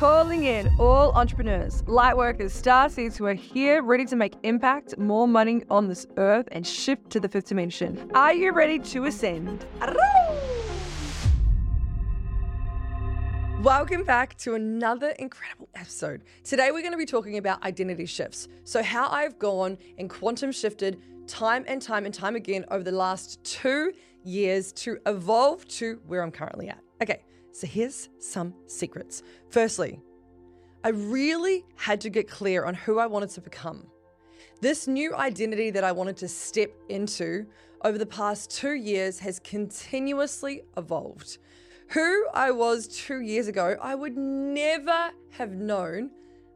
Calling in all entrepreneurs, light workers, star seeds who are here ready to make impact, more money on this earth, and shift to the fifth dimension. Are you ready to ascend? Welcome back to another incredible episode. Today, we're going to be talking about identity shifts. So, how I've gone and quantum shifted time and time and time again over the last two years to evolve to where I'm currently at. Okay, so here's some secrets. Firstly, I really had to get clear on who I wanted to become. This new identity that I wanted to step into over the past two years has continuously evolved. Who I was two years ago, I would never have known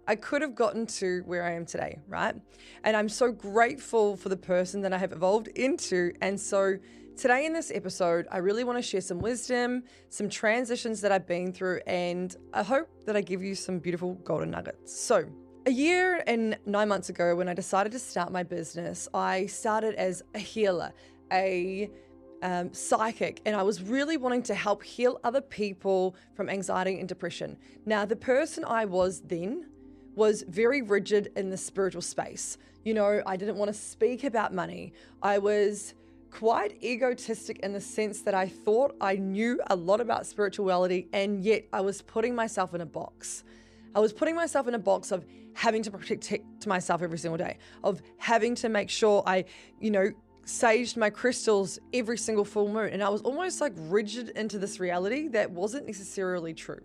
I could have gotten to where I am today, right? And I'm so grateful for the person that I have evolved into. And so Today, in this episode, I really want to share some wisdom, some transitions that I've been through, and I hope that I give you some beautiful golden nuggets. So, a year and nine months ago, when I decided to start my business, I started as a healer, a um, psychic, and I was really wanting to help heal other people from anxiety and depression. Now, the person I was then was very rigid in the spiritual space. You know, I didn't want to speak about money. I was quite egotistic in the sense that I thought I knew a lot about spirituality and yet I was putting myself in a box. I was putting myself in a box of having to protect myself every single day, of having to make sure I, you know, saged my crystals every single full moon. And I was almost like rigid into this reality that wasn't necessarily true.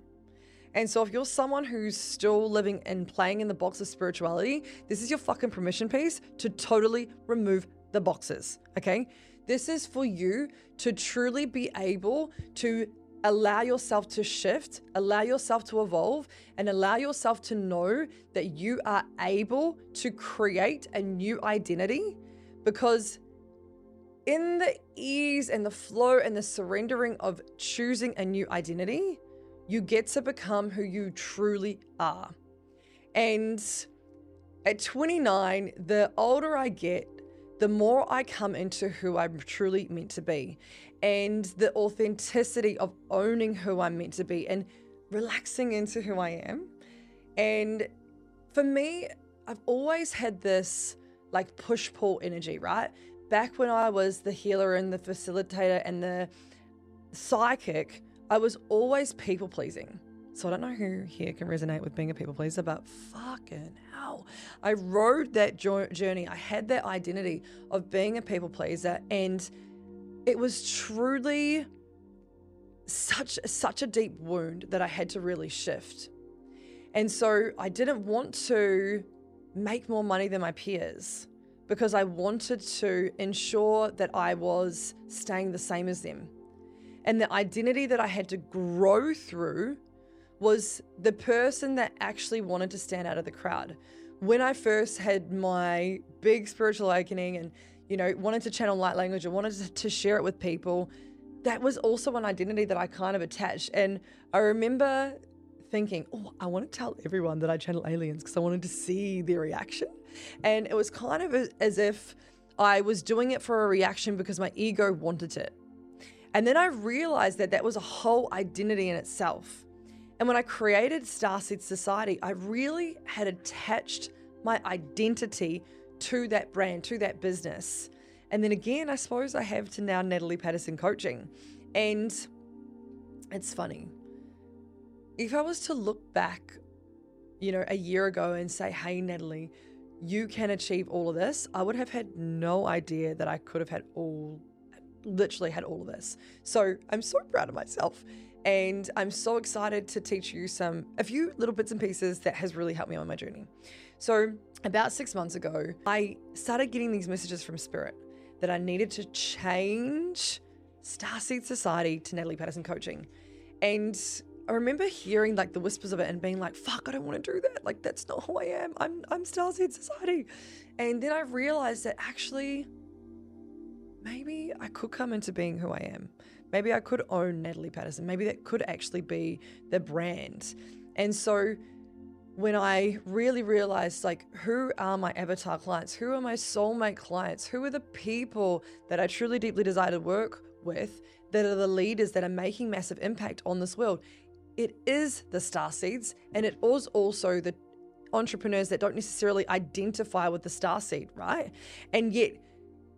And so, if you're someone who's still living and playing in the box of spirituality, this is your fucking permission piece to totally remove the boxes. Okay. This is for you to truly be able to allow yourself to shift, allow yourself to evolve, and allow yourself to know that you are able to create a new identity because in the ease and the flow and the surrendering of choosing a new identity, you get to become who you truly are. And at 29, the older I get, the more I come into who I'm truly meant to be and the authenticity of owning who I'm meant to be and relaxing into who I am. And for me, I've always had this like push pull energy, right? Back when I was the healer and the facilitator and the psychic, I was always people pleasing. So I don't know who here can resonate with being a people pleaser, but fucking hell. I rode that journey. I had that identity of being a people pleaser and it was truly such such a deep wound that I had to really shift. And so I didn't want to make more money than my peers because I wanted to ensure that I was staying the same as them. And the identity that I had to grow through was the person that actually wanted to stand out of the crowd. When I first had my big spiritual awakening and, you know, wanted to channel light language and wanted to share it with people, that was also an identity that I kind of attached. And I remember thinking, oh, I want to tell everyone that I channel aliens because I wanted to see their reaction. And it was kind of as if I was doing it for a reaction because my ego wanted it. And then I realized that that was a whole identity in itself. And when I created Starseed Society, I really had attached my identity to that brand, to that business. And then again, I suppose I have to now Natalie Paterson coaching. And it's funny. If I was to look back, you know, a year ago and say, hey, Natalie, you can achieve all of this, I would have had no idea that I could have had all, literally had all of this. So I'm so proud of myself and I'm so excited to teach you some a few little bits and pieces that has really helped me on my journey. So, about 6 months ago, I started getting these messages from spirit that I needed to change Starseed Society to Natalie Paterson Coaching. And I remember hearing like the whispers of it and being like, fuck, I don't want to do that. Like that's not who I am. I'm I'm Starseed Society. And then I realized that actually maybe I could come into being who I am. Maybe I could own Natalie Paterson. Maybe that could actually be the brand. And so when I really realized, like, who are my avatar clients? Who are my soulmate clients? Who are the people that I truly deeply desire to work with that are the leaders that are making massive impact on this world? it is the star seeds and it was also the entrepreneurs that don't necessarily identify with the star seed, right? And yet,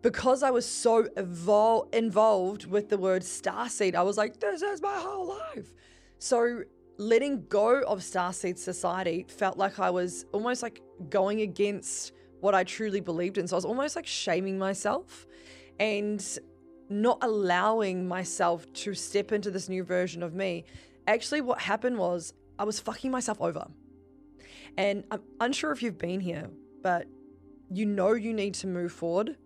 because I was so evol- involved with the word star seed, I was like, this is my whole life. So letting go of star seed society felt like I was almost like going against what I truly believed in. So I was almost like shaming myself and not allowing myself to step into this new version of me. Actually, what happened was I was fucking myself over. And I'm unsure if you've been here, but you know you need to move forward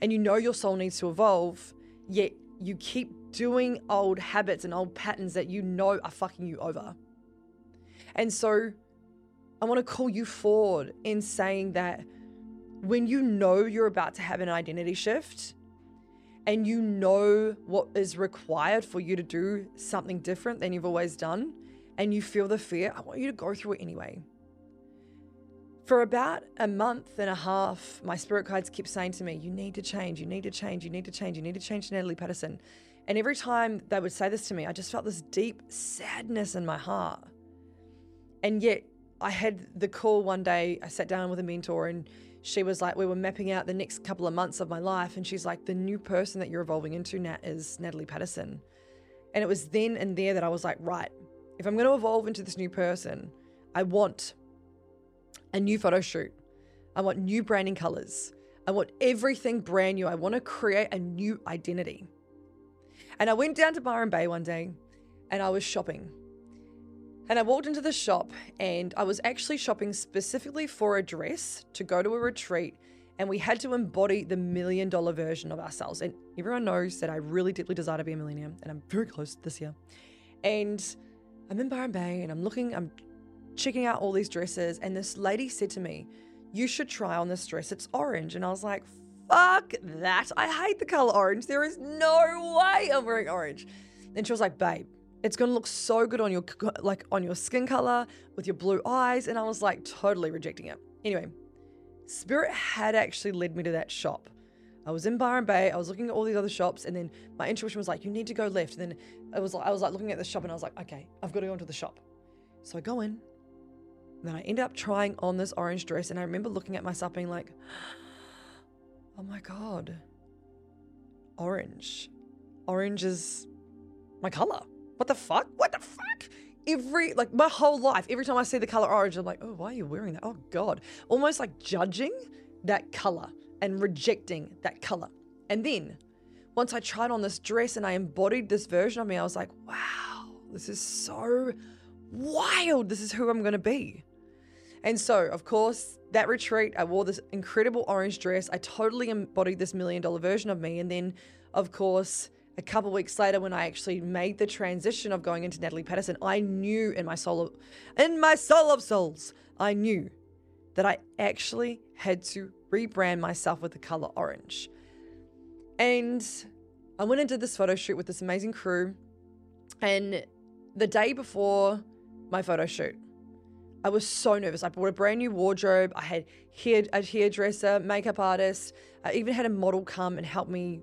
and you know your soul needs to evolve, yet you keep doing old habits and old patterns that you know are fucking you over. And so I want to call you forward in saying that when you know you're about to have an identity shift and you know what is required for you to do something different than you've always done and you feel the fear, I want you to go through it anyway. For about a month and a half, my spirit guides kept saying to me, You need to change, you need to change, you need to change, you need to change Natalie Paterson. And every time they would say this to me, I just felt this deep sadness in my heart. And yet, I had the call one day, I sat down with a mentor and she was like, we were mapping out the next couple of months of my life. And she's like, the new person that you're evolving into, Nat, is Natalie Paterson. And it was then and there that I was like, right, if I'm going to evolve into this new person, I want a new photo shoot. I want new branding colors. I want everything brand new. I want to create a new identity. And I went down to Byron Bay one day and I was shopping. And I walked into the shop and I was actually shopping specifically for a dress to go to a retreat. And we had to embody the million dollar version of ourselves. And everyone knows that I really deeply desire to be a millionaire. And I'm very close this year. And I'm in Byron Bay and I'm looking, I'm checking out all these dresses, and this lady said to me, You should try on this dress. It's orange. And I was like, Fuck that. I hate the color orange. There is no way I'm wearing orange. And she was like, Babe, it's going to look so good on your like on your skin color with your blue eyes and I was like totally rejecting it. Anyway, Spirit had actually led me to that shop. I was in Byron Bay. I was looking at all these other shops, and then my intuition was like, "You need to go left." And then I was like, I was like looking at the shop, and I was like, "Okay, I've got to go into the shop." So I go in, then I ended up trying on this orange dress, and I remember looking at myself being like, oh my God, orange. Orange is my color. What the fuck? What the fuck? Every, like my whole life, every time I see the color orange, I'm like, oh, why are you wearing that? Oh God. Almost like judging that color and rejecting that color. And then once I tried on this dress and I embodied this version of me, I was like, wow, this is so wild. This is who I'm going to be. And so, of course, that retreat, I wore this incredible orange dress. I totally embodied this million dollar version of me. And then, of course, a couple weeks later, when I actually made the transition of going into Natalie Paterson, I knew in my soul, of, in my soul of souls, I knew that I actually had to rebrand myself with the color orange. And I went and did this photo shoot with this amazing crew. And the day before my photo shoot, I was so nervous. I bought a brand new wardrobe. I had hair, a hairdresser, makeup artist. I even had a model come and help me,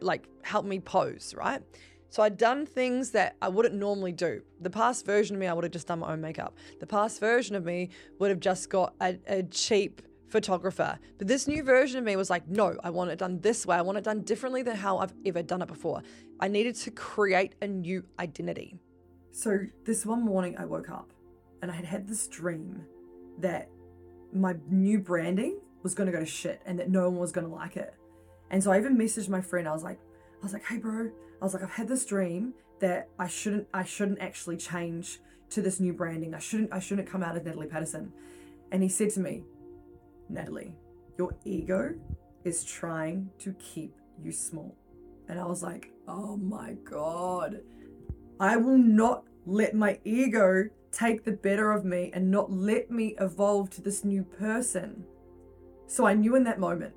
like help me pose. Right. So I'd done things that I wouldn't normally do. The past version of me, I would have just done my own makeup. The past version of me would have just got a, a cheap photographer. But this new version of me was like, no, I want it done this way. I want it done differently than how I've ever done it before. I needed to create a new identity. So this one morning, I woke up and I had had this dream that my new branding was going to go to shit and that no one was going to like it. And so I even messaged my friend. I was like, I was like, hey bro, I was like, I've had this dream that I shouldn't, I shouldn't actually change to this new branding. I shouldn't, I shouldn't come out as Natalie Paterson. And he said to me, Natalie, your ego is trying to keep you small. And I was like, oh my God, I will not let my ego take the better of me and not let me evolve to this new person. So I knew in that moment,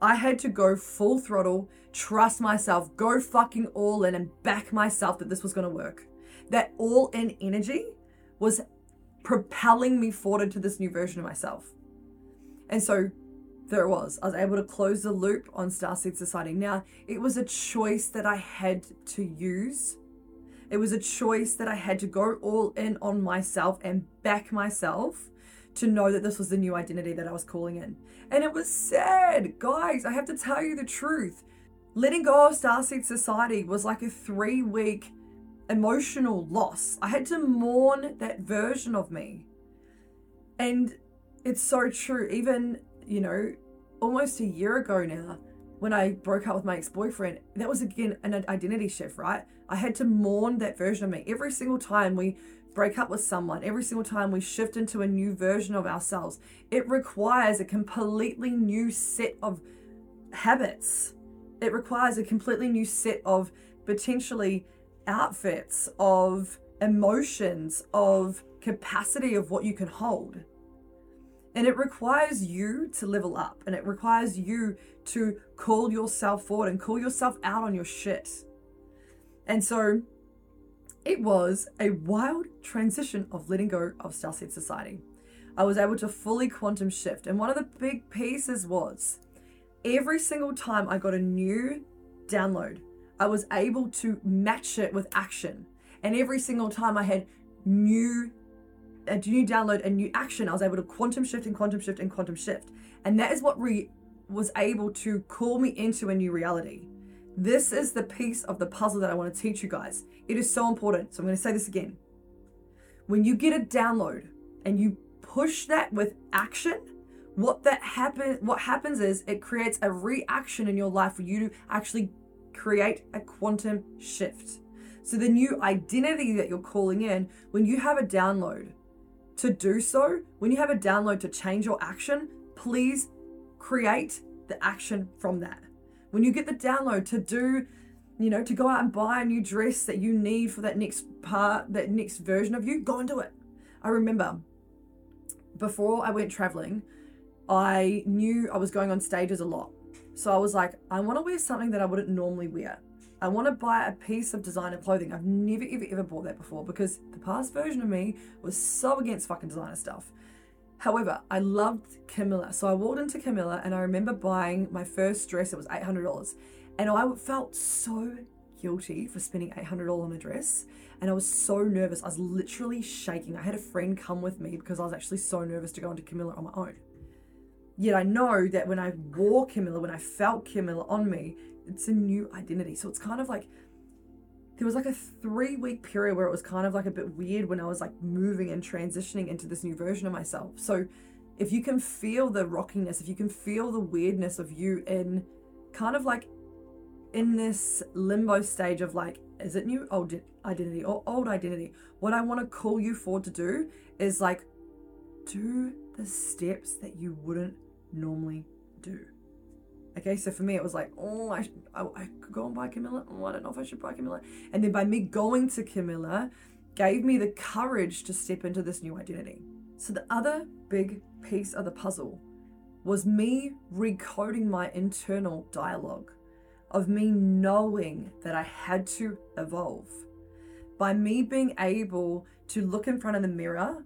I had to go full throttle, trust myself, go fucking all in, and back myself that this was going to work. That all in energy was propelling me forward to this new version of myself. And so there it was. I was able to close the loop on Starseed Society. Now, it was a choice that I had to use It was a choice that I had to go all in on myself and back myself to know that this was the new identity that I was calling in. And it was sad. Guys, I have to tell you the truth. Letting go of Starseed Society was like a three week emotional loss. I had to mourn that version of me. And it's so true. Even, you know, almost a year ago now, when I broke up with my ex boyfriend, that was again an identity shift, right? I had to mourn that version of me. Every single time we break up with someone, every single time we shift into a new version of ourselves, it requires a completely new set of habits. It requires a completely new set of potentially outfits, of emotions, of capacity of what you can hold. And it requires you to level up and it requires you to call yourself forward and call yourself out on your shit. And so it was a wild transition of letting go of Starseed Society. I was able to fully quantum shift. And one of the big pieces was every single time I got a new download, I was able to match it with action. And every single time I had new Uh, a new download, a new action, I was able to quantum shift and quantum shift and quantum shift. And that is what re- was able to call me into a new reality. This is the piece of the puzzle that I want to teach you guys. It is so important. So I'm going to say this again. When you get a download and you push that with action, what that happen what happens is it creates a reaction in your life for you to actually create a quantum shift. So the new identity that you're calling in when you have a download to do so, when you have a download to change your action, please create the action from that. When you get the download to do you know, to go out and buy a new dress that you need for that next part, that next version of you, go and do it. I remember before I went traveling, I knew I was going on stages a lot. So I was like, I want to wear something that I wouldn't normally wear. I want to buy a piece of designer clothing. I've never, ever, ever bought that before because the past version of me was so against fucking designer stuff. However, I loved Camilla. So I walked into Camilla and I remember buying my first dress. It was $800. And I felt so guilty for spending $800 on a dress. And I was so nervous. I was literally shaking. I had a friend come with me because I was actually so nervous to go into Camilla on my own. Yet I know that when I wore Camilla, when I felt Camilla on me, it's a new identity. So it's kind of like there was like a three week period where it was kind of like a bit weird when I was like moving and transitioning into this new version of myself. So if you can feel the rockiness, if you can feel the weirdness of you in kind of like in this limbo stage of like, is it new old identity or old identity? What I want to call you for to do is like, do the steps that you wouldn't normally do. Okay, so for me, it was like, oh, I, I, I, could go and buy Camilla. Oh, I don't know if I should buy Camilla. And then by me going to Camilla, gave me the courage to step into this new identity. So the other big piece of the puzzle was me recoding my internal dialogue of me knowing that I had to evolve. By me being able to look in front of the mirror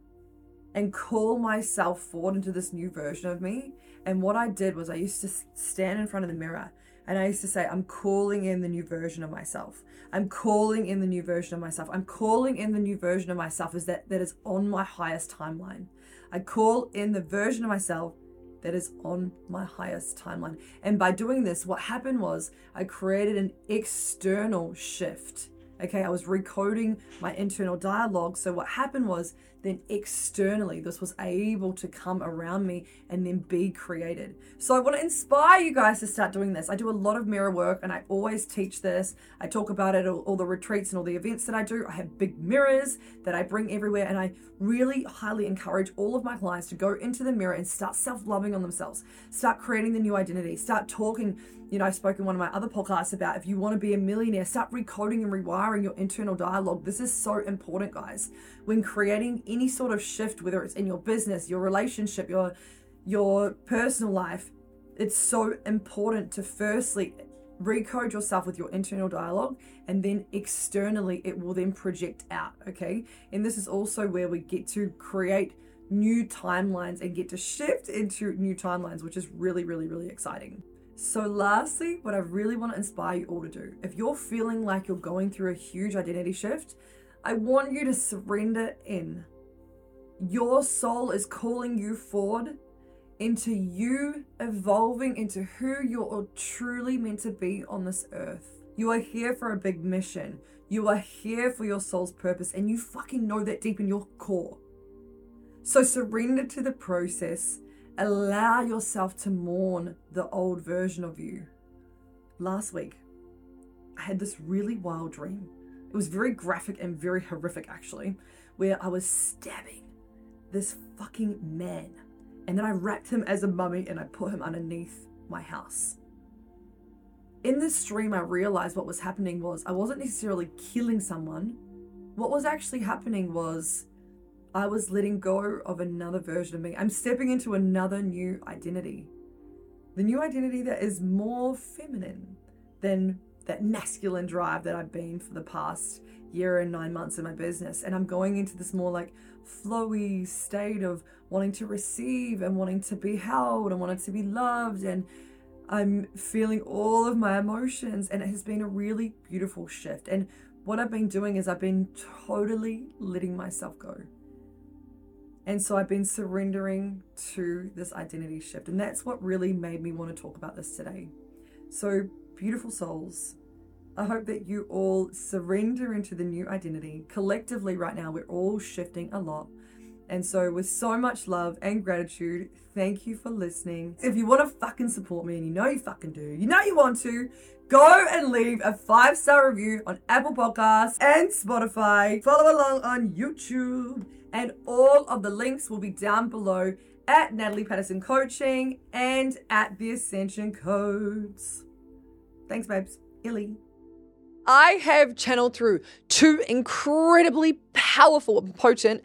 and call myself forward into this new version of me. And what I did was I used to stand in front of the mirror and I used to say, I'm calling in the new version of myself. I'm calling in the new version of myself. I'm calling in the new version of myself is that that is on my highest timeline. I call in the version of myself that is on my highest timeline. And by doing this, what happened was I created an external shift. Okay, I was recoding my internal dialogue. So what happened was then externally this was able to come around me and then be created. So I want to inspire you guys to start doing this. I do a lot of mirror work and I always teach this. I talk about it all, all the retreats and all the events that I do. I have big mirrors that I bring everywhere and I really highly encourage all of my clients to go into the mirror and start self-loving on themselves. Start creating the new identity. Start talking you know, I spoke in one of my other podcasts about if you want to be a millionaire, start recoding and rewiring your internal dialogue. This is so important, guys. When creating any sort of shift, whether it's in your business, your relationship, your your personal life, it's so important to firstly recode yourself with your internal dialogue and then externally it will then project out okay and this is also where we get to create new timelines and get to shift into new timelines which is really really really exciting So, lastly, what I really want to inspire you all to do if you're feeling like you're going through a huge identity shift, I want you to surrender in. Your soul is calling you forward into you evolving into who you're truly meant to be on this earth. You are here for a big mission. You are here for your soul's purpose, and you fucking know that deep in your core. So surrender to the process. Allow yourself to mourn the old version of you. Last week, I had this really wild dream. It was very graphic and very horrific, actually, where I was stabbing this fucking man and then I wrapped him as a mummy and I put him underneath my house. In this dream, I realized what was happening was I wasn't necessarily killing someone. What was actually happening was I was letting go of another version of me. I'm stepping into another new identity. The new identity that is more feminine than that masculine drive that I've been for the past year and nine months in my business. And I'm going into this more like flowy state of wanting to receive and wanting to be held and wanting to be loved. And I'm feeling all of my emotions. And it has been a really beautiful shift. And what I've been doing is I've been totally letting myself go. And so I've been surrendering to this identity shift. And that's what really made me want to talk about this today. So, beautiful souls, I hope that you all surrender into the new identity. Collectively, right now, we're all shifting a lot. And so, with so much love and gratitude, thank you for listening. If you want to fucking support me, and you know you fucking do, you know you want to, go and leave a five star review on Apple Podcasts and Spotify. Follow along on YouTube, and all of the links will be down below at Natalie Paterson Coaching and at the Ascension Codes. Thanks, babes. Illy. I have channeled through two incredibly powerful and potent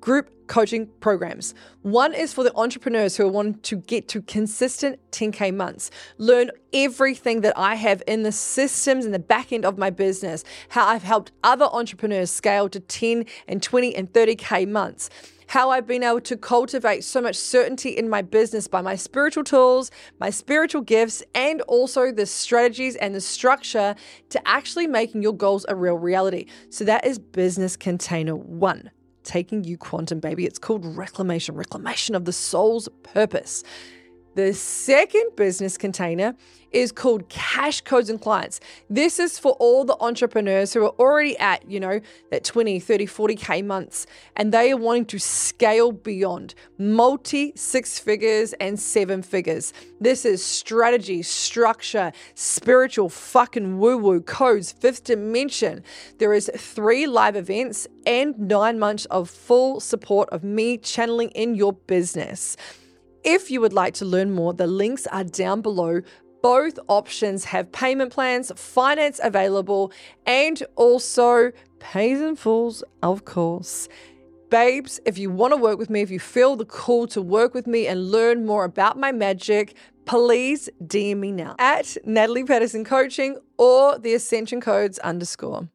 group coaching programs. One is for the entrepreneurs who want to get to consistent 10K months, learn everything that I have in the systems and the back end of my business, how I've helped other entrepreneurs scale to 10 and 20 and 30K months how I've been able to cultivate so much certainty in my business by my spiritual tools, my spiritual gifts, and also the strategies and the structure to actually making your goals a real reality. So that is business container one. Taking you quantum, baby. It's called reclamation, reclamation of the soul's purpose. The second business container is called cash codes and clients. This is for all the entrepreneurs who are already at, you know, that 20, 30, 40K months and they are wanting to scale beyond multi six figures and seven figures. This is strategy, structure, spiritual fucking woo woo codes, fifth dimension. There is three live events and nine months of full support of me channeling in your business. If you would like to learn more, the links are down below. Both options have payment plans, finance available, and also pays in fulls, of course. Babes, if you want to work with me, if you feel the call to work with me and learn more about my magic, please DM me now at Natalie Paterson Coaching or the Ascension Codes underscore.